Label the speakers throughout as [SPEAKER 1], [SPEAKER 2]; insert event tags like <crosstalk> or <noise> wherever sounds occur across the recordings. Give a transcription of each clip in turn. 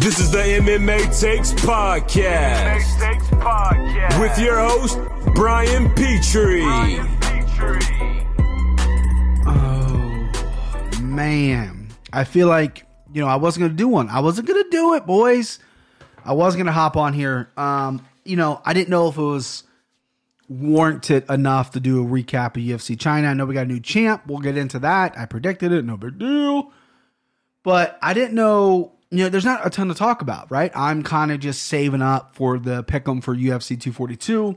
[SPEAKER 1] This is the MMA Takes Podcast.
[SPEAKER 2] MMA Takes Podcast.
[SPEAKER 1] With your host, Brian Petrie.
[SPEAKER 2] Brian Petrie.
[SPEAKER 3] Oh man, I feel like you know I wasn't gonna do one. I wasn't gonna do it, boys. I was gonna hop on here. Um, you know, I didn't know if it was warranted enough to do a recap of UFC China. I know we got a new champ. We'll get into that. I predicted it. No big deal. But I didn't know. You know, there's not a ton to talk about, right? I'm kind of just saving up for the pick'em for UFC 242.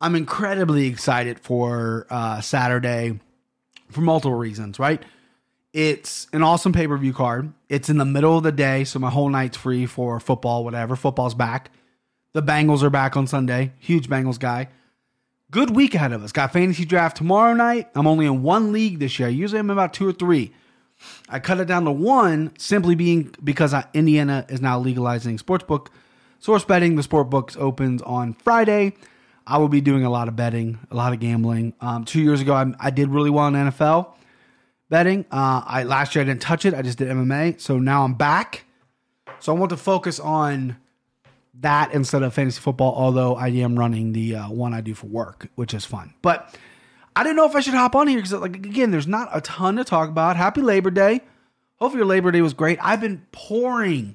[SPEAKER 3] I'm incredibly excited for uh, Saturday for multiple reasons, right? It's an awesome pay per view card. It's in the middle of the day, so my whole night's free for football, whatever. Football's back. The Bengals are back on Sunday. Huge Bengals guy. Good week ahead of us. Got fantasy draft tomorrow night. I'm only in one league this year. Usually I'm about two or three. I cut it down to one simply being because I, Indiana is now legalizing sportsbook. Source betting, the sport books opens on Friday. I will be doing a lot of betting, a lot of gambling. Um, two years ago, I, I, did really well in NFL betting. Uh, I last year I didn't touch it. I just did MMA. So now I'm back. So I want to focus on that instead of fantasy football. Although I am running the uh, one I do for work, which is fun. But I didn't know if I should hop on here because, like, again, there's not a ton to talk about. Happy Labor Day. Hopefully, your Labor Day was great. I've been pouring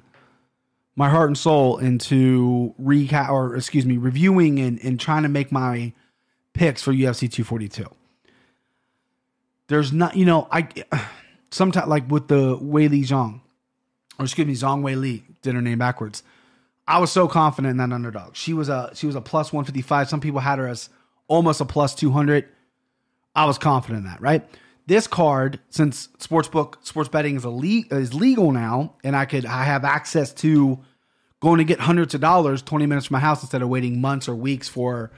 [SPEAKER 3] my heart and soul into recap or excuse me, reviewing and, and trying to make my picks for UFC 242. There's not, you know, I <sighs> sometimes like with the Wei Li Zhang, or excuse me, Zhang Wei Li, did her name backwards. I was so confident in that underdog. She was a she was a plus 155. Some people had her as almost a plus 200. I was confident in that, right? This card, since sportsbook sports betting is, le- is legal now, and I could I have access to going to get hundreds of dollars 20 minutes from my house instead of waiting months or weeks for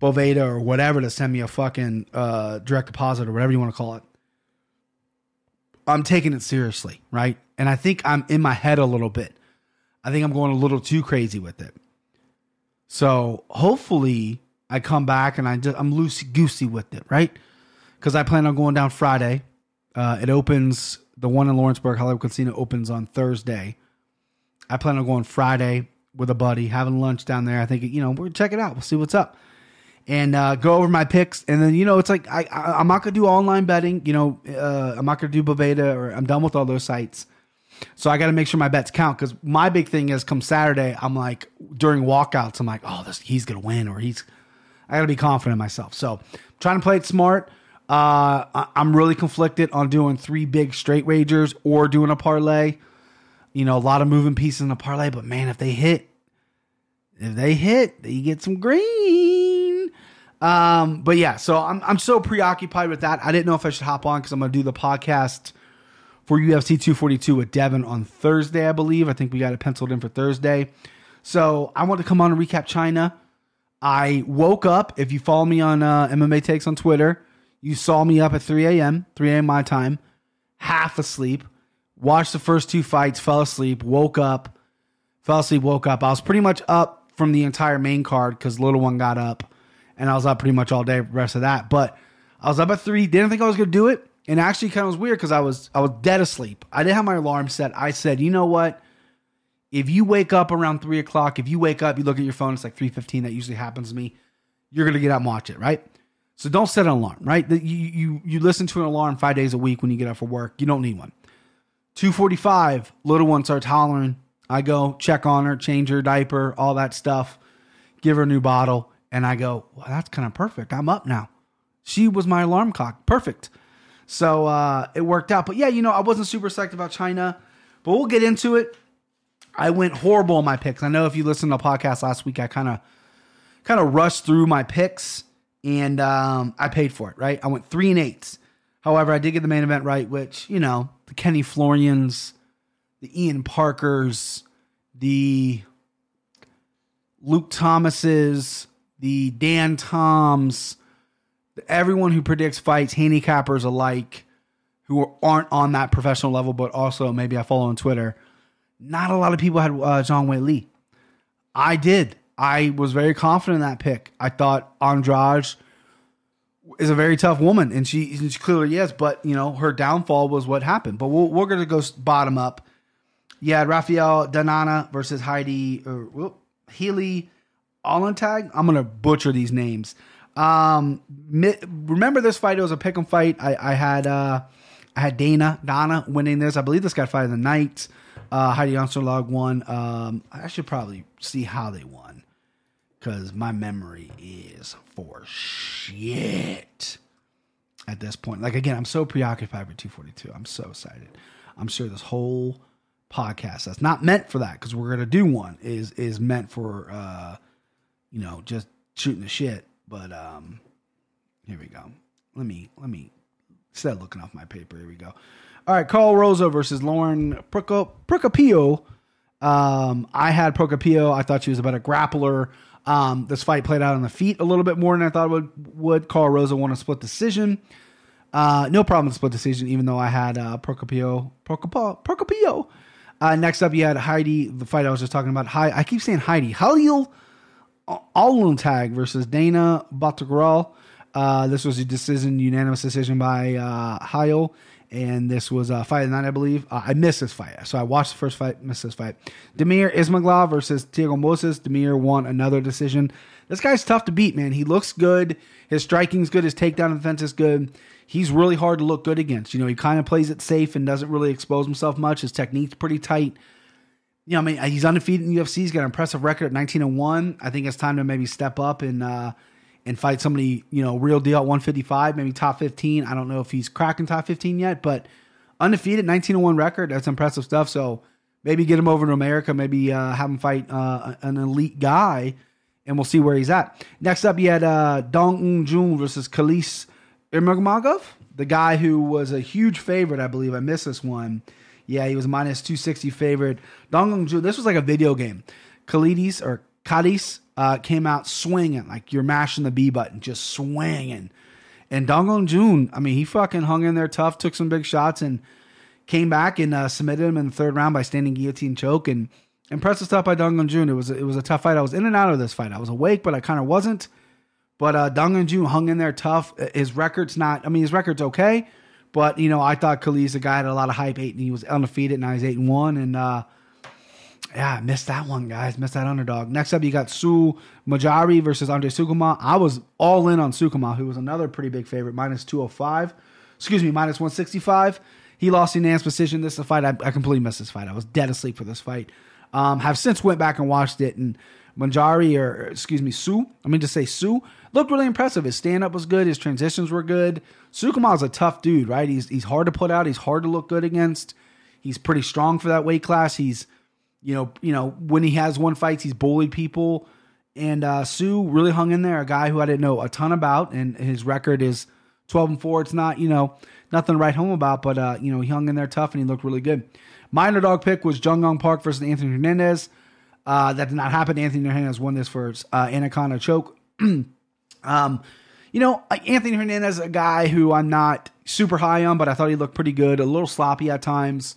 [SPEAKER 3] Bovada or whatever to send me a fucking uh, direct deposit or whatever you want to call it. I'm taking it seriously, right? And I think I'm in my head a little bit. I think I'm going a little too crazy with it. So hopefully I come back and I just I'm loosey goosey with it, right? Because I plan on going down Friday. Uh, it opens the one in Lawrenceburg Hollywood Casino opens on Thursday. I plan on going Friday with a buddy, having lunch down there. I think you know we're check it out. We'll see what's up, and uh, go over my picks. And then you know it's like I, I am not gonna do online betting. You know uh, I'm not gonna do Bovada or I'm done with all those sites. So I got to make sure my bets count because my big thing is come Saturday, I'm like during walkouts, I'm like, oh, this he's gonna win or he's. I got to be confident in myself. So I'm trying to play it smart. Uh, I'm really conflicted on doing three big straight wagers or doing a parlay. You know, a lot of moving pieces in a parlay, but man, if they hit, if they hit, you get some green. Um, but yeah, so I'm I'm so preoccupied with that. I didn't know if I should hop on because I'm gonna do the podcast for UFC 242 with Devin on Thursday, I believe. I think we got it penciled in for Thursday. So I want to come on and recap China. I woke up. If you follow me on uh, MMA Takes on Twitter, you saw me up at 3 a.m., 3 a.m. my time, half asleep. Watched the first two fights, fell asleep, woke up, fell asleep, woke up. I was pretty much up from the entire main card because little one got up, and I was up pretty much all day. Rest of that, but I was up at three. Didn't think I was gonna do it, and actually kind of was weird because I was I was dead asleep. I didn't have my alarm set. I said, you know what? If you wake up around three o'clock, if you wake up, you look at your phone, it's like three fifteen. That usually happens to me. You're gonna get up and watch it, right? So don't set an alarm, right? You you you listen to an alarm five days a week when you get up for work. You don't need one. Two forty five, little one starts hollering. I go check on her, change her diaper, all that stuff, give her a new bottle, and I go, well, that's kind of perfect. I'm up now. She was my alarm clock. Perfect. So uh, it worked out. But yeah, you know, I wasn't super psyched about China, but we'll get into it. I went horrible in my picks. I know if you listened to the podcast last week, I kind of kind of rushed through my picks and um, I paid for it, right? I went three and eights. However, I did get the main event right, which, you know, the Kenny Florians, the Ian Parkers, the Luke Thomases, the Dan Toms, everyone who predicts fights, handicappers alike, who aren't on that professional level, but also maybe I follow on Twitter. Not a lot of people had uh, Zhang Wei Li. I did. I was very confident in that pick. I thought Andrade is a very tough woman, and she, she clearly is. But you know, her downfall was what happened. But we we are going to go bottom up. Yeah, Rafael Danana versus Heidi or whoop, Healy Allentag. I'm gonna butcher these names. Um, mi- remember this fight? It was a pick'em fight. I, I had uh, I had Dana Donna winning this. I believe this got fight of the night. Uh, Heidi Onsterlog won. Um, I should probably see how they won because my memory is for shit at this point. Like again, I'm so preoccupied with 242. I'm so excited. I'm sure this whole podcast that's not meant for that because we're gonna do one is is meant for uh you know just shooting the shit. But um here we go. Let me let me instead of looking off my paper. Here we go. All right, Carl Rosa versus Lauren Procopio. Um, I had Procopio. I thought she was a better grappler. Um, this fight played out on the feet a little bit more than I thought it would. Would Carl Rosa won a split decision? Uh, no problem with split decision, even though I had uh, Procopio. Procopio. Procopio. Uh, next up, you had Heidi, the fight I was just talking about. Hi, I keep saying Heidi. Halil Allentag versus Dana Batagral. Uh, this was a decision, unanimous decision by uh, Heil, and this was a fight of the night, I believe. Uh, I missed this fight, so I watched the first fight, missed this fight. Demir Ismagla versus Diego Moses. Demir won another decision. This guy's tough to beat, man. He looks good. His striking's good. His takedown defense is good. He's really hard to look good against. You know, he kind of plays it safe and doesn't really expose himself much. His technique's pretty tight you know, I mean, he's undefeated in UFC. He's got an impressive record at 19 and 1. I think it's time to maybe step up and uh, and fight somebody, you know, real deal at 155, maybe top 15. I don't know if he's cracking top 15 yet, but undefeated, 19 1 record. That's impressive stuff. So maybe get him over to America, maybe uh, have him fight uh, an elite guy, and we'll see where he's at. Next up, you had uh, Dong Un Jun versus Kalis Irmagomagov, the guy who was a huge favorite, I believe. I missed this one. Yeah, he was minus 260 favorite. Dong Ju, this was like a video game. Khalidis or Kadis uh, came out swinging, like you're mashing the B button, just swinging. And Dong Jun, I mean, he fucking hung in there tough, took some big shots, and came back and uh, submitted him in the third round by standing guillotine choke. And impressive stuff by Dong Jun. It was it was a tough fight. I was in and out of this fight. I was awake, but I kind of wasn't. But uh, Dong Jun hung in there tough. His record's not. I mean, his record's okay. But you know, I thought Khalid's a guy had a lot of hype. Eight, and he was undefeated. Now he's eight and one, and uh, yeah, missed that one, guys. Missed that underdog. Next up, you got Sue Majari versus Andre Sukuma. I was all in on Sukuma, who was another pretty big favorite, minus two hundred five. Excuse me, minus one sixty five. He lost in Nance position. This is a fight I, I completely missed. This fight, I was dead asleep for this fight. Um, have since went back and watched it, and Manjari or excuse me, Sue, I mean to say Sue, looked really impressive. His stand up was good. His transitions were good. Sukuma's a tough dude, right? He's he's hard to put out. He's hard to look good against. He's pretty strong for that weight class. He's you know you know when he has one fights, he's bullied people. And uh, Sue really hung in there. A guy who I didn't know a ton about, and his record is twelve and four. It's not you know nothing to write home about, but uh, you know he hung in there tough and he looked really good. My underdog pick was Jung Yong Park versus Anthony Hernandez. Uh, that did not happen. Anthony Hernandez won this for uh, Anaconda choke. <clears throat> um, you know, Anthony Hernandez a guy who I'm not super high on, but I thought he looked pretty good. A little sloppy at times.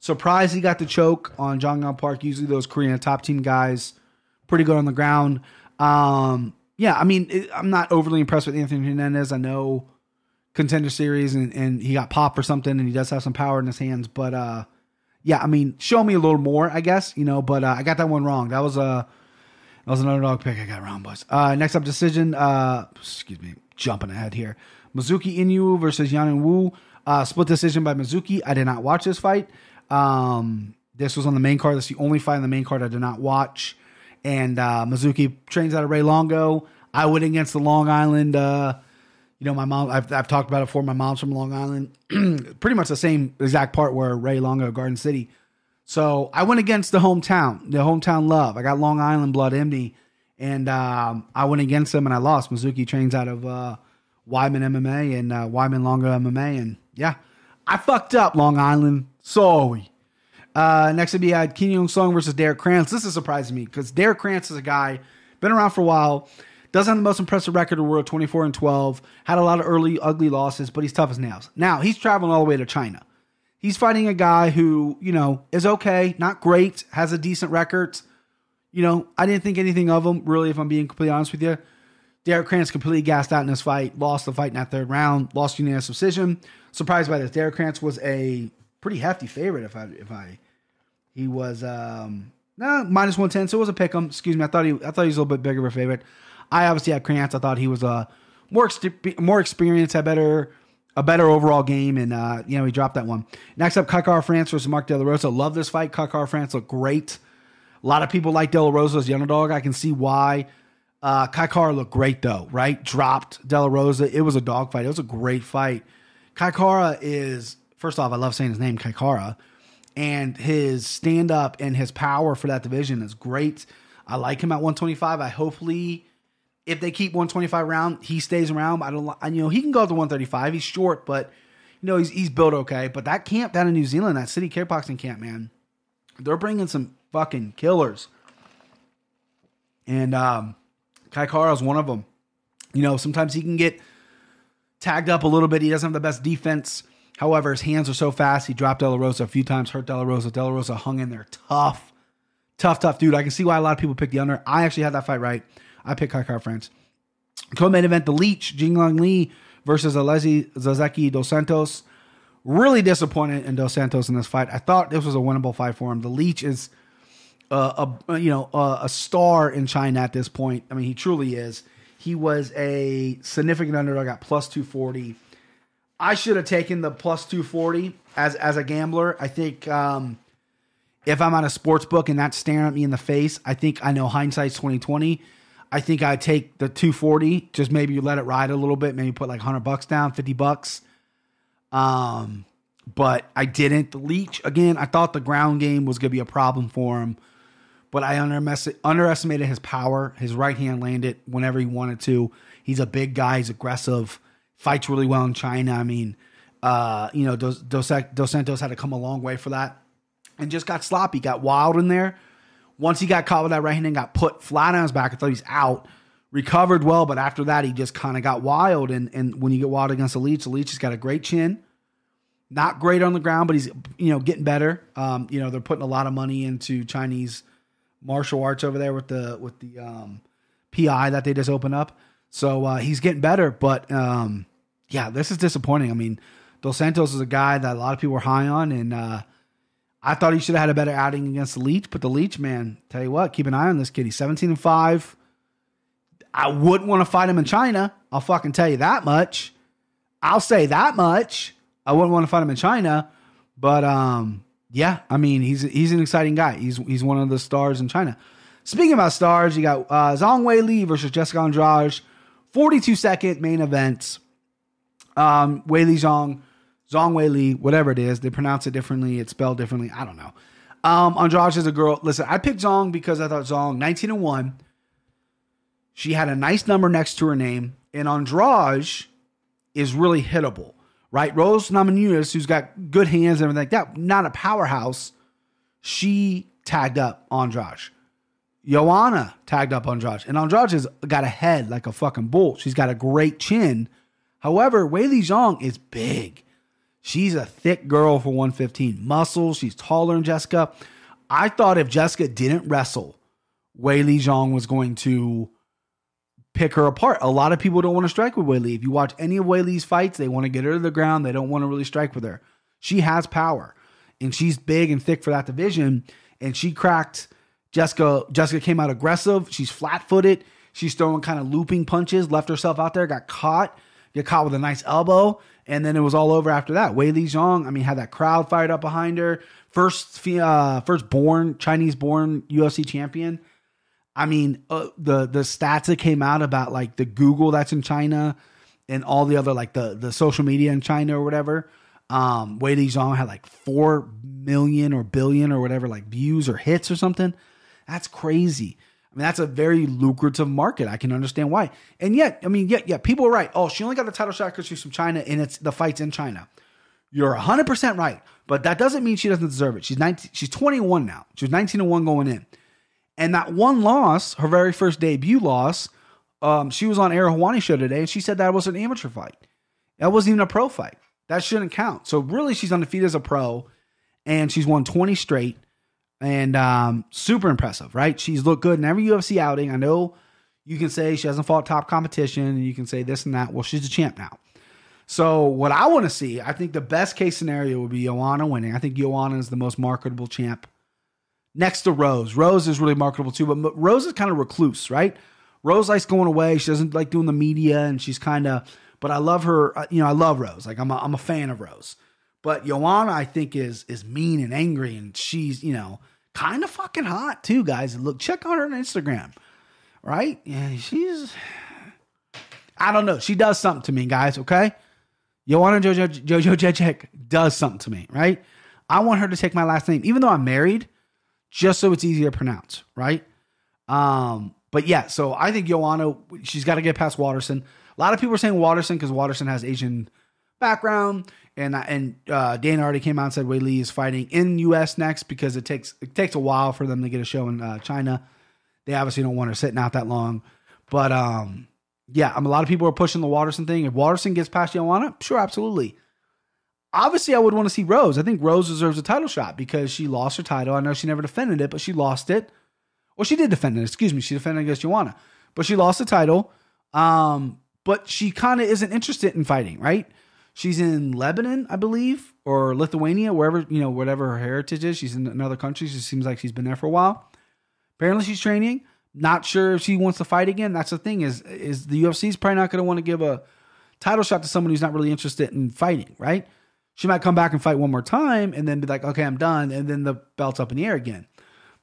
[SPEAKER 3] Surprised he got the choke on Jong Yong Park. Usually those Korean top team guys, pretty good on the ground. Um, yeah, I mean, it, I'm not overly impressed with Anthony Hernandez. I know contender series and, and he got pop or something and he does have some power in his hands, but uh, yeah, I mean, show me a little more, I guess, you know, but uh, I got that one wrong. That was a that was an underdog pick. I got wrong, boys. Uh, next up, decision. Uh, excuse me, jumping ahead here. Mizuki Inu versus Yanin Wu. Uh, split decision by Mizuki. I did not watch this fight. Um, this was on the main card. This is the only fight on the main card I did not watch. And uh, Mizuki trains out of Ray Longo. I went against the Long Island. Uh, you know, my mom. I've, I've talked about it before. My mom's from Long Island. <clears throat> Pretty much the same exact part where Ray Longo, Garden City. So I went against the hometown, the hometown love. I got Long Island blood in me, and um, I went against them and I lost. Mizuki trains out of uh, Weidman MMA and uh, Weidman Longo MMA, and yeah, I fucked up Long Island. Sorry. Uh, next up, you had Kim Young Song versus Derrick Krantz. This is surprising me because Derrick Krantz is a guy been around for a while, doesn't have the most impressive record in the world, 24 and 12, had a lot of early ugly losses, but he's tough as nails. Now he's traveling all the way to China. He's fighting a guy who, you know, is okay, not great, has a decent record. You know, I didn't think anything of him, really, if I'm being completely honest with you. Derrick Krantz completely gassed out in this fight, lost the fight in that third round, lost unanimous decision. Surprised by this. Derrick Krantz was a pretty hefty favorite, if I if I He was um no minus one ten, so it was a pick 'em. Excuse me. I thought he I thought he was a little bit bigger of a favorite. I obviously had Krantz. I thought he was a more expe- more experienced, had better a better overall game, and uh, you know he dropped that one. Next up, Kai Kara-France versus Mark De La Rosa. Love this fight. Kai Kara-France looked great. A lot of people like De La Rosa as underdog. I can see why. Uh, Kai Kara looked great though, right? Dropped De La Rosa. It was a dogfight. It was a great fight. Kai Kara is first off, I love saying his name, Kai Kara, and his stand up and his power for that division is great. I like him at 125. I hopefully, if they keep 125 around, he stays around. I don't, I- you know, he can go up to 135. He's short, but you know, he's he's built okay. But that camp down in New Zealand, that city kickboxing camp, man, they're bringing some fucking killers. And um, is one of them. You know, sometimes he can get tagged up a little bit. He doesn't have the best defense. However, his hands are so fast. He dropped De La Rosa a few times, hurt De La Rosa. De La Rosa hung in there tough. Tough, tough dude. I can see why a lot of people picked the under. I actually had that fight right. I picked Kai Kara-France. Co-main event, The Leech, Jingliang Li versus Alesi Zazeki Dos Santos. Really disappointed in Dos Santos in this fight. I thought this was a winnable fight for him. The Leech is uh, a you know a, a star in China at this point. I mean, he truly is. He was a significant underdog at plus two forty. I should have taken the plus two forty as as a gambler. I think um, if I'm on a sports book and that's staring at me in the face, I think I know hindsight's twenty twenty. I think I'd take the two forty. Just maybe you let it ride a little bit. Maybe put like hundred bucks down, fifty bucks. Um, but I didn't. The leech again. I thought the ground game was going to be a problem for him, but I underestimated his power. His right hand landed whenever he wanted to. He's a big guy. He's aggressive. Fights really well in China. I mean, uh, you know, Dos, Dos, Dos Santos had to come a long way for that, and just got sloppy. Got wild in there. Once he got caught with that right hand and got put flat on his back, I thought he was out. Recovered well, but after that, he just kind of got wild. And and when you get wild against the Leech, the Leech has got a great chin not great on the ground, but he's you know getting better. Um, you know they're putting a lot of money into Chinese martial arts over there with the with the um, PI that they just opened up. So uh, he's getting better, but um, yeah, this is disappointing. I mean, Dos Santos is a guy that a lot of people are high on, and uh, I thought he should have had a better outing against the Leech. But the Leech, man, tell you what, keep an eye on this kid. He's seventeen and five. I wouldn't want to fight him in China. I'll fucking tell you that much. I'll say that much. I wouldn't want to fight him in China, but um, yeah, I mean he's he's an exciting guy. He's he's one of the stars in China. Speaking about stars, you got uh, Zhang Wei Li versus Jessica Andrade, 42 second main event. Um, Wei Li Zhang, Zhang Wei Li, whatever it is, they pronounce it differently, it's spelled differently. I don't know. Um, Andrade is a girl. Listen, I picked Zhang because I thought Zhang 19 and one. She had a nice number next to her name, and Andrade is really hittable right? Rose Namajunas, who's got good hands and everything like that, not a powerhouse. She tagged up Andrade. Joanna tagged up Andrade. And Andrade has got a head like a fucking bull. She's got a great chin. However, Wei Li Zhang is big. She's a thick girl for 115. Muscles. She's taller than Jessica. I thought if Jessica didn't wrestle, Wei Li Zhang was going to pick her apart. A lot of people don't want to strike with Wei Li. If you watch any of Wei Li's fights, they want to get her to the ground. They don't want to really strike with her. She has power, and she's big and thick for that division. And she cracked Jessica. Jessica came out aggressive. She's flat footed. She's throwing kind of looping punches. Left herself out there. Got caught. Get caught with a nice elbow, and then it was all over after that. Wei Li Zhang. I mean, had that crowd fired up behind her. First, uh, first born Chinese born UFC champion. I mean, uh, the the stats that came out about like the Google that's in China and all the other like the the social media in China or whatever. Um, Wei Li Zhang had like four million or billion or whatever like views or hits or something. That's crazy. I mean, that's a very lucrative market. I can understand why. And yet, I mean, yeah, yeah, people are right. Oh, she only got the title shot because she's from China and it's the fight's in China. You're 100% right. But that doesn't mean she doesn't deserve it. She's 19, she's 21 now. She was 19 and 1 going in. And that one loss, her very first debut loss, um, she was on Ariel Helwani show today, and she said that was an amateur fight. That wasn't even a pro fight. That shouldn't count. So really, she's undefeated as a pro, and she's won 20 straight, and um, super impressive, right? She's looked good in every UFC outing. I know you can say she hasn't fought top competition, and you can say this and that. Well, she's a champ now. So what I want to see, I think the best case scenario would be Joanna winning. I think Joanna is the most marketable champ next to Rose. Rose is really marketable too, but Rose is kind of recluse, right? Rose likes going away. She doesn't like doing the media, and she's kind of. But I love her. uh, You know, I love Rose. Like I'm, a, I'm a fan of Rose. But Joanna, I think is is mean and angry, and she's you know kind of fucking hot too, guys. Look, check on her on Instagram, right? Yeah, she's. I don't know. She does something to me, guys. Okay, Joanna Jojo Jojo Jejek does something to me, right? I want her to take my last name, even though I'm married, just so it's easier to pronounce, right? Um, but yeah, so I think Joanna, she's got to get past Waterson. A lot of people are saying Waterson because Waterson has Asian background, and and uh, Dana already came out and said Wei Li is fighting in U.S. next because it takes it takes a while for them to get a show in uh, China. They obviously don't want her sitting out that long, but um, yeah, um, a lot of people are pushing the Waterson thing. If Waterson gets past Joanna, sure, absolutely. Obviously, I would want to see Rose. I think Rose deserves a title shot because she lost her title. I know she never defended it, but she lost it. Well, she did defend it. Excuse me, she defended against Joanna, but she lost the title. Um, but she kind of isn't interested in fighting, right? She's in Lebanon, I believe, or Lithuania, wherever you know, whatever her heritage is. She's in another country. She seems like she's been there for a while. Apparently, she's training. Not sure if she wants to fight again. That's the thing is is the UFC is probably not going to want to give a title shot to someone who's not really interested in fighting, right? She might come back and fight one more time and then be like, okay, I'm done, and then the belt's up in the air again.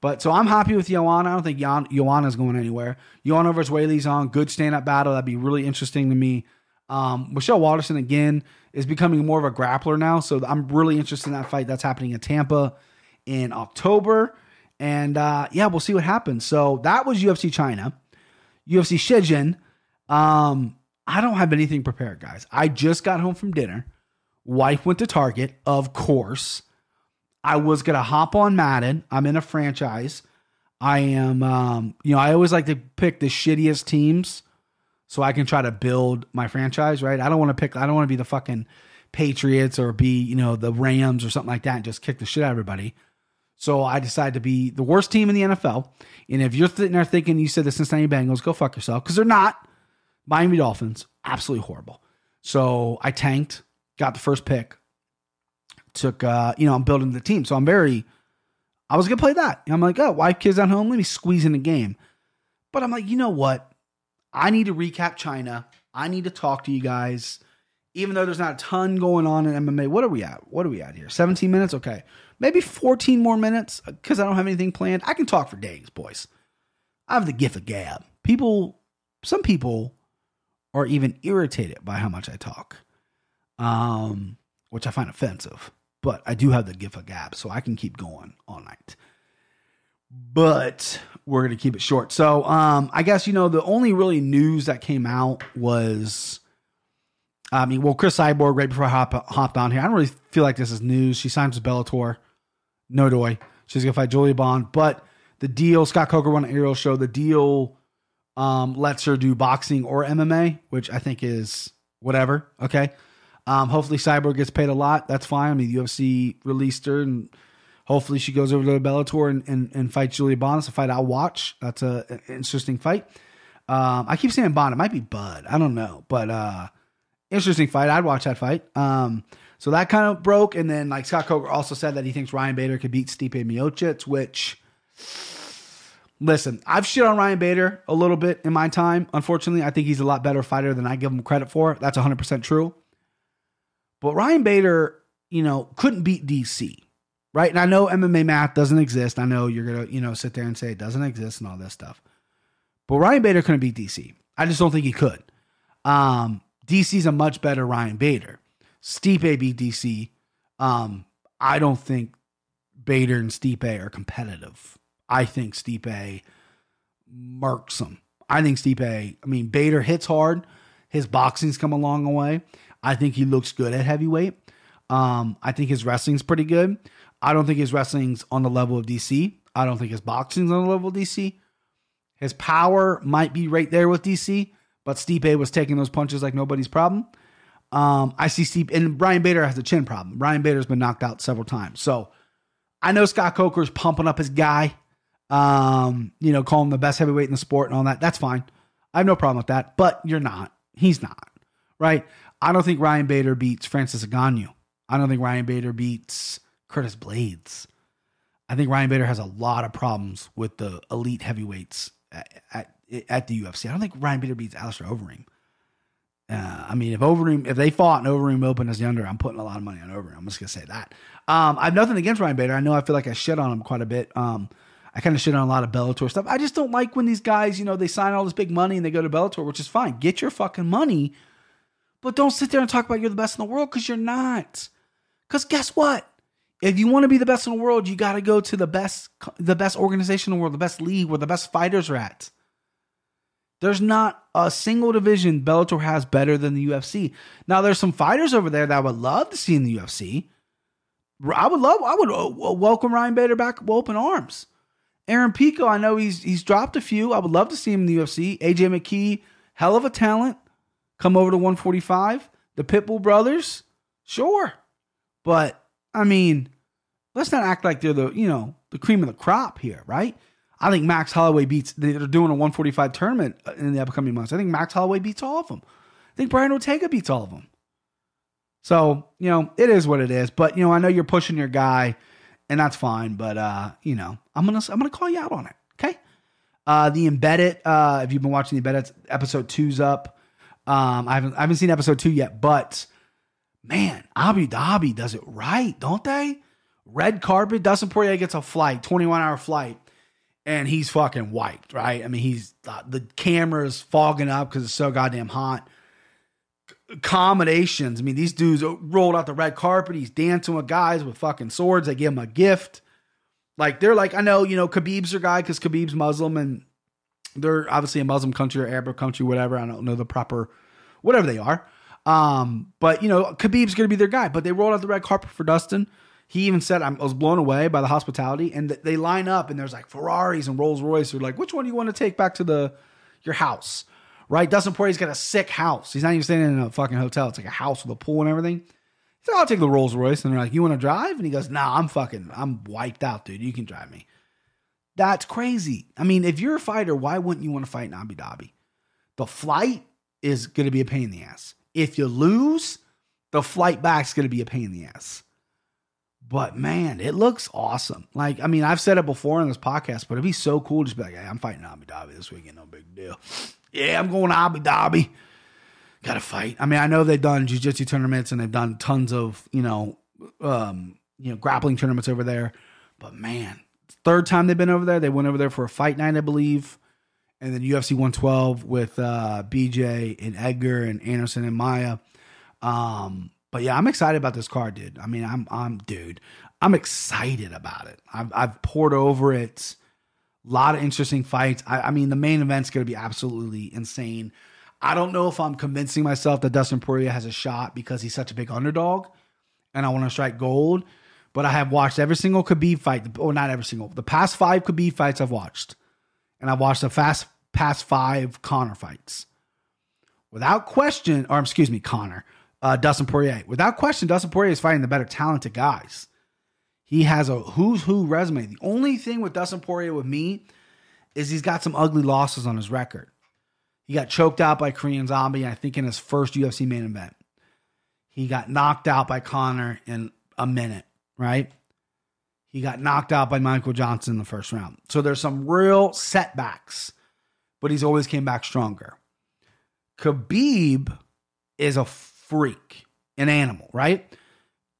[SPEAKER 3] But so I'm happy with Joanna. I don't think Joanna's going anywhere. Joanna versus Whaley's on good stand up battle. That'd be really interesting to me. Um, Michelle Waterson again is becoming more of a grappler now, so I'm really interested in that fight. That's happening in Tampa in October, and uh, yeah, we'll see what happens. So that was UFC China, UFC Shenzhen. Um, I don't have anything prepared, guys. I just got home from dinner. Wife went to Target, of course. I was gonna hop on Madden. I'm in a franchise. I am, um, you know, I always like to pick the shittiest teams so I can try to build my franchise. Right? I don't want to pick. I don't want to be the fucking Patriots or be, you know, the Rams or something like that and just kick the shit out of everybody. So I decided to be the worst team in the NFL. And if you're sitting there thinking you said the Cincinnati Bengals, go fuck yourself because they're not. Miami Dolphins, absolutely horrible. So I tanked, got the first pick, took, uh, you know, I'm building the team. So I'm very, I was going to play that. And I'm like, oh, wife, kids at home, let me squeeze in the game. But I'm like, you know what? I need to recap China. I need to talk to you guys. Even though there's not a ton going on in MMA, what are we at? What are we at here? 17 minutes? Okay. Maybe 14 more minutes because I don't have anything planned. I can talk for days, boys. I have the gift of gab. People, some people are even irritated by how much I talk, um, which I find offensive. But I do have the gift of gab, so I can keep going all night. But we're going to keep it short. So um, I guess, you know, the only really news that came out was. I mean, well, Cris Cyborg, right before I hop, hopped on here, I don't really feel like this is news. She signs with Bellator. No doy. She's going to fight Julia Bond. But the deal, Scott Coker won an aerial show. The deal um, lets her do boxing or MMA, which I think is whatever. Okay. Um, hopefully, Cyborg gets paid a lot. That's fine. I mean, the UFC released her, and hopefully, she goes over to Bellator and, and, and fights Julia Bond. It's a fight I'll watch. That's a, an interesting fight. Um, I keep saying Bond. It might be Budd. I don't know. But uh, interesting fight. I'd watch that fight. Um, so that kind of broke. And then, like, Scott Coker also said that he thinks Ryan Bader could beat Stipe Miocic, which. Listen, I've shit on Ryan Bader a little bit in my time. Unfortunately, I think he's a lot better fighter than I give him credit for. That's 100% true. But Ryan Bader, you know, couldn't beat DC, right? And I know MMA math doesn't exist. I know you're to, you know, sit there and say it doesn't exist and all this stuff. But Ryan Bader couldn't beat DC. I just don't think he could. Um, DC's a much better Ryan Bader. Stipe beat DC. Um, I don't think Bader and Stipe are competitive. I think Stipe marks him. I think Stipe, I mean, Bader hits hard. His boxing's come a long way. I think he looks good at heavyweight. Um, I think his wrestling's pretty good. I don't think his wrestling's on the level of DC. I don't think his boxing's on the level of DC. His power might be right there with DC, but Stipe was taking those punches like nobody's problem. Um, I see Stipe, and Brian Bader has a chin problem. Brian Bader's been knocked out several times. So I know Scott Coker's pumping up his guy, um, you know, calling the best heavyweight in the sport and all that. That's fine. I have no problem with that, but you're not. He's not, right? I don't think Ryan Bader beats Francis Ngannou. I don't think Ryan Bader beats Curtis Blaydes. I think Ryan Bader has a lot of problems with the elite heavyweights at, at, at the UFC. I don't think Ryan Bader beats Alistair Overeem. Uh, I mean, if Overeem, if they fought and Overeem opened as the under, I'm putting a lot of money on Overeem. I'm just gonna say that. Um, I have nothing against Ryan Bader. I know I feel like I shit on him quite a bit. Um, I kind of shit on a lot of Bellator stuff. I just don't like when these guys, you know, they sign all this big money and they go to Bellator, which is fine. Get your fucking money, but don't sit there and talk about you're the best in the world because you're not. Because guess what? If you want to be the best in the world, you got to go to the best, the best organization in the world, the best league where the best fighters are at. There's not a single division Bellator has better than the UFC. Now, there's some fighters over there that I would love to see in the UFC. I would love, I would uh, welcome Ryan Bader back with open arms. Aaron Pico, I know he's he's dropped a few. I would love to see him in the UFC. AJ McKee, hell of a talent. Come over to 145. The Pitbull brothers, sure. But I mean, let's not act like they're the, you know, the cream of the crop here, right? I think Max Holloway beats. They're doing a 145 tournament in the upcoming months. I think Max Holloway beats all of them. I think Brian Ortega beats all of them. So you know, it is what it is. But you know, I know you're pushing your guy, and that's fine. But uh, you know, I'm gonna I'm gonna call you out on it. Okay. Uh, the embedded. Uh, if you've been watching the embedded, episode two's up. Um, I haven't I haven't seen episode two yet, but man, Abu Dhabi does it right, don't they? Red carpet. Dustin Poirier gets a flight, 21 hour flight and he's fucking wiped, right? I mean, he's uh, the camera's fogging up because it's so goddamn hot. Accommodations. I mean, these dudes rolled out the red carpet. He's dancing with guys with fucking swords. They give him a gift. Like they're like, I know, you know, Khabib's your guy because Khabib's Muslim and they're obviously a Muslim country or Arab country, whatever. I don't know the proper, whatever they are. Um, but you know, Khabib's gonna be their guy. But they rolled out the red carpet for Dustin. He even said, I was blown away by the hospitality. And they line up and there's like Ferraris and Rolls Royce. They're like, which one do you want to take back to the your house? Right? Dustin Poirier's got a sick house. He's not even staying in a fucking hotel. It's like a house with a pool and everything. He said, I'll take the Rolls Royce. And they're like, you want to drive? And he goes, nah, I'm fucking, I'm wiped out, dude. You can drive me. That's crazy. I mean, if you're a fighter, why wouldn't you want to fight in Abu Dhabi? The flight is going to be a pain in the ass. If you lose, the flight back is going to be a pain in the ass. But man, it looks awesome. Like, I mean, I've said it before in this podcast, but it'd be so cool to just be like, hey, I'm fighting Abu Dhabi this weekend, no big deal. <sniffs> Yeah, I'm going to Abu Dhabi. Got to fight. I mean, I know they've done jiu-jitsu tournaments and they've done tons of, you know, um, you know, grappling tournaments over there. But man, third time they've been over there. They went over there for a fight night, I believe. And then UFC 112 with uh, BJ and Edgar and Anderson and Maia. Um, but yeah, I'm excited about this card, dude. I mean, I'm I'm dude, I'm excited about it. I've I've poured over it. A lot of interesting fights. I, I mean, the main event's going to be absolutely insane. I don't know if I'm convincing myself that Dustin Poirier has a shot because he's such a big underdog, and I want to strike gold. But I have watched every single Khabib fight, or not every single, the past five Khabib fights I've watched, and I've watched the fast past five Conor fights. Without question, or excuse me, Conor uh, Dustin Poirier. Without question, Dustin Poirier is fighting the better talented guys. He has a who's who resume. The only thing with Dustin Poirier with me is he's got some ugly losses on his record. He got choked out by Korean Zombie, I think, in his first UFC main event. He got knocked out by Conor in a minute, right? He got knocked out by Michael Johnson in the first round. So there's some real setbacks, but he's always came back stronger. Khabib is a freak, an animal, right?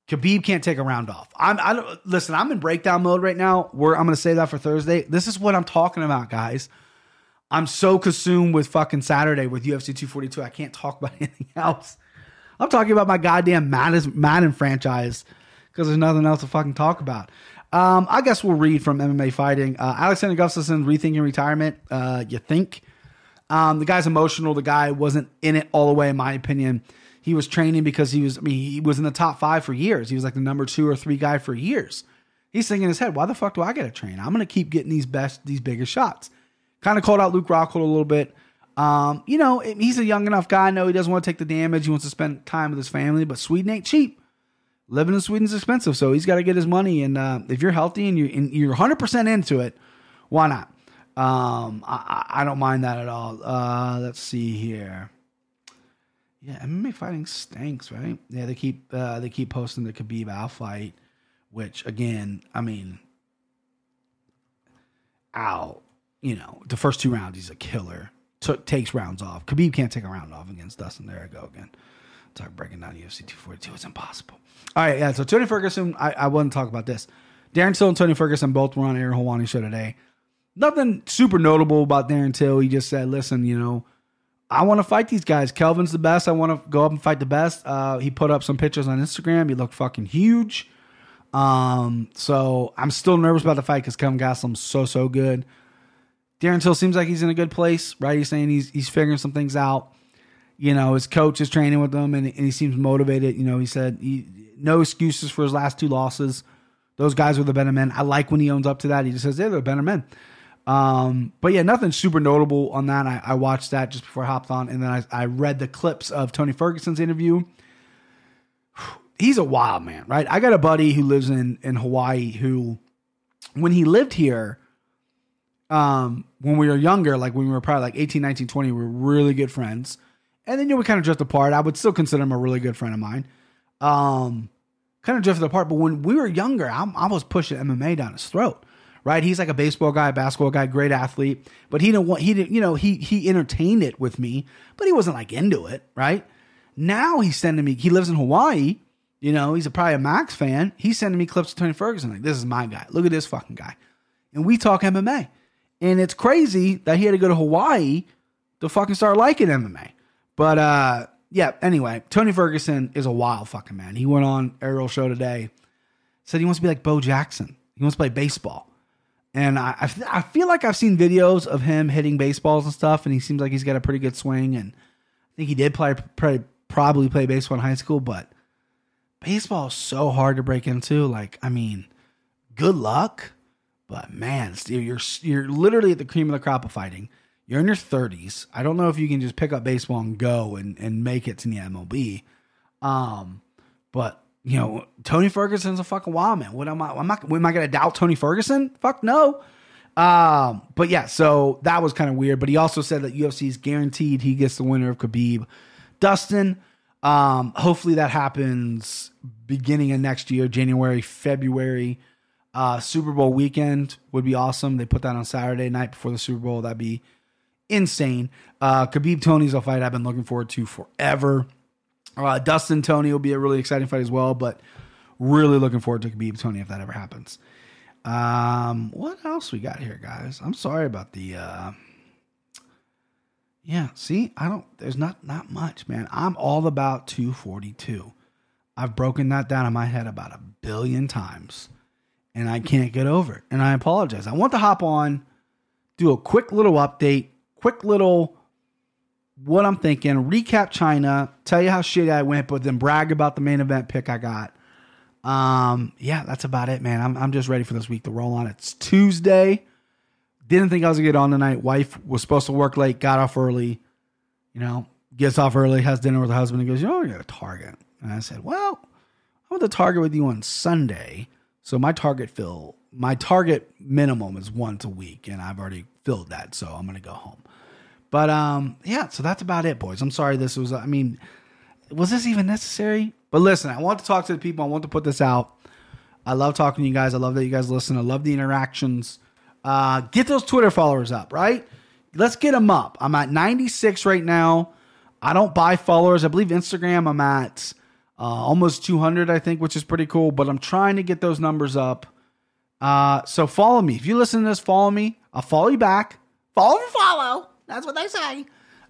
[SPEAKER 3] Khabib can't take a round off. I'm I don't listen, I'm in breakdown mode right now. Where I'm gonna say that for Thursday. This is what I'm talking about, guys. I'm so consumed with fucking Saturday with UFC 242. I can't talk about <laughs> anything else. I'm talking about my goddamn Madden, Madden franchise because there's nothing else to fucking talk about. Um, I guess we'll read from MMA Fighting. Uh, Alexander Gustafsson rethinking retirement. Uh, you think? Um, the guy's emotional. The guy wasn't in it all the way, in my opinion he was training because he was, I mean, he was in the top five for years. He was like the number two or three guy for years. He's thinking in his head, why the fuck do I get to train? I'm going to keep getting these best, these biggest shots. Kind of called out Luke Rockhold a little bit. Um, you know, he's a young enough guy. I know he doesn't want to take the damage. He wants to spend time with his family, but Sweden ain't cheap. Living in Sweden's expensive, so he's got to get his money. And uh, if you're healthy and you're and you're 100 percent into it, why not? Um, I, I, don't mind that at all. Uh, let's see here. Yeah, MMA fighting stinks, right? Yeah, they keep uh, they keep posting the Khabib Al fight, which again, I mean, out. You know, the first two rounds, he's a killer. Took takes rounds off. Khabib can't take a round off against Dustin. There I go again. Talk breaking down UFC 242. It's impossible. All right, yeah. So Tony Ferguson, I, I to talk about this. Darren Till and Tony Ferguson both were on Ariel Helwani show today. Nothing super notable about Darren Till. He just said, "Listen, you know, I want to fight these guys. Kelvin's the best. I want to go up and fight the best." Uh, he put up some pictures on Instagram. He looked fucking huge. Um, so I'm still nervous about the fight because Kelvin Gastelum's so so good. Darren Till seems like he's in a good place, right? He's saying he's he's figuring some things out. You know, his coach is training with him, and, and he seems motivated. You know, he said he, no excuses for his last two losses. Those guys were the better men. I like when he owns up to that. He just says they're the better men. Um, but yeah, nothing super notable on that. I, I, watched that just before I hopped on, and then I, I read the clips of Tony Ferguson's interview. <sighs> He's a wild man, right? I got a buddy who lives in in Hawaii who, when he lived here, um, when we were younger, like when we were probably like 18, 19, 20, we were really good friends. And then you know, we kind of drift apart. I would still consider him a really good friend of mine. Um, kind of drifted apart. But when we were younger, I, I was pushing MMA down his throat right? He's like a baseball guy, basketball guy, great athlete, but he didn't want he didn't you know he he entertained it with me, but he wasn't like into it, right? Now he's sending me. He lives in Hawaii. You know, he's a, probably a Max fan. He's sending me clips of Tony Ferguson. Like, this is my guy. Look at this fucking guy. And we talk MMA. And it's crazy that he had to go to Hawaii to fucking start liking MMA. But uh yeah, anyway, Tony Ferguson is a wild fucking man. He went on Ariel show today, said he wants to be like Bo Jackson. He wants to play baseball. And I, I feel like I've seen videos of him hitting baseballs and stuff, and he seems like he's got a pretty good swing. And I think he did play, play probably play baseball in high school, but baseball is so hard to break into. Like, I mean, good luck, but man, you're you're literally at the cream of the crop of fighting. You're in your 30s. I don't know if you can just pick up baseball and go and, and make it to the MLB. Um, but you know, Tony Ferguson's a fucking wild man. What am I? I'm not. Am I going to doubt Tony Ferguson? Fuck no. Um, but yeah, so that was kind of weird. But he also said that UFC is guaranteed he gets the winner of Khabib, Dustin. Um, hopefully that happens beginning of next year, January, February. Uh, Super Bowl weekend would be awesome. They put that on Saturday night before the Super Bowl. That'd be insane. Uh, Khabib Tony's a fight I've been looking forward to forever. Uh, Dustin Tony will be a really exciting fight as well, but really looking forward to Khabib Tony if that ever happens. Um, what else we got here, guys? I'm sorry about the. Uh, yeah, see, I don't. There's not not much, man. I'm all about 242. I've broken that down in my head about a billion times, and I can't get over it. And I apologize. I want to hop on, do a quick little update, quick little what I'm thinking, recap China, tell you how shitty I went, but then brag about the main event pick I got. Um, yeah, that's about it, man. I'm, I'm just ready for this week to roll on. It's Tuesday. Didn't think I was gonna get on tonight. Wife was supposed to work late, got off early. You know, gets off early, has dinner with her husband, and goes, "Oh, you're a Target." And I said, "Well, I went to Target with you on Sunday, so my Target fill, my Target minimum is once a week, and I've already filled that, so I'm gonna go home." But um, yeah, so that's about it, boys. I'm sorry this was. I mean, was this even necessary? But listen, I want to talk to the people. I want to put this out. I love talking to you guys. I love that you guys listen. I love the interactions. Uh, get those Twitter followers up, right? Let's get them up. I'm at 96 right now. I don't buy followers. I believe Instagram. I'm at uh, almost 200, I think, which is pretty cool. But I'm trying to get those numbers up. Uh, so follow me. If you listen to this, follow me. I'll follow you back. Follow, follow. That's what they say.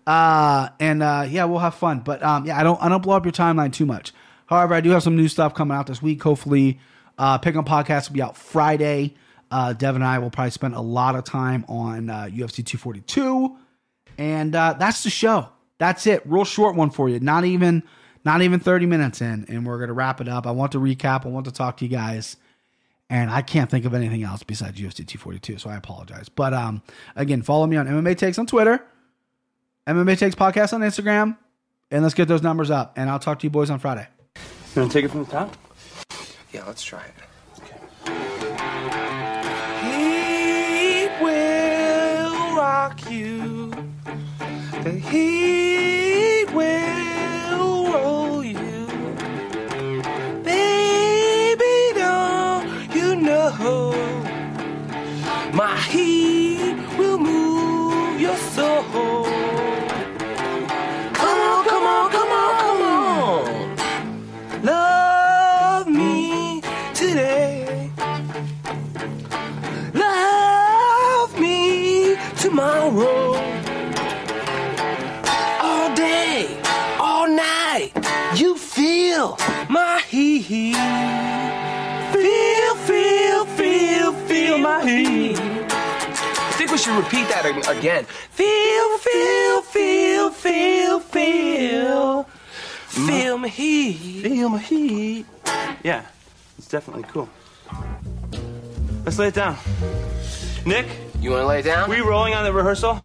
[SPEAKER 3] Uh, and uh, yeah, we'll have fun. But um, yeah, I don't I don't blow up your timeline too much. However, I do have some new stuff coming out this week. Hopefully, uh, Pick on Podcast will be out Friday. Uh, Devin and I will probably spend a lot of time on uh, UFC 242, and uh, that's the show. That's it. Real short one for you. Not even not even 30 minutes in, and we're gonna wrap it up. I want to recap. I want to talk to you guys and I can't think of anything else besides UFC 242, so I apologize. But um, again, follow me on MMA Takes on Twitter, MMA Takes Podcast on Instagram, and let's get those numbers up. And I'll talk to you boys on Friday.
[SPEAKER 4] You want to take it from the top?
[SPEAKER 5] Yeah, let's try it.
[SPEAKER 4] He will rock you. The
[SPEAKER 6] Repeat that again.
[SPEAKER 4] Feel, feel, feel, feel, feel. Feel my heat.
[SPEAKER 1] Feel my heat. Yeah, it's definitely cool. Let's lay it down. Nick,
[SPEAKER 6] You want to lay it down?
[SPEAKER 1] we rolling on the rehearsal?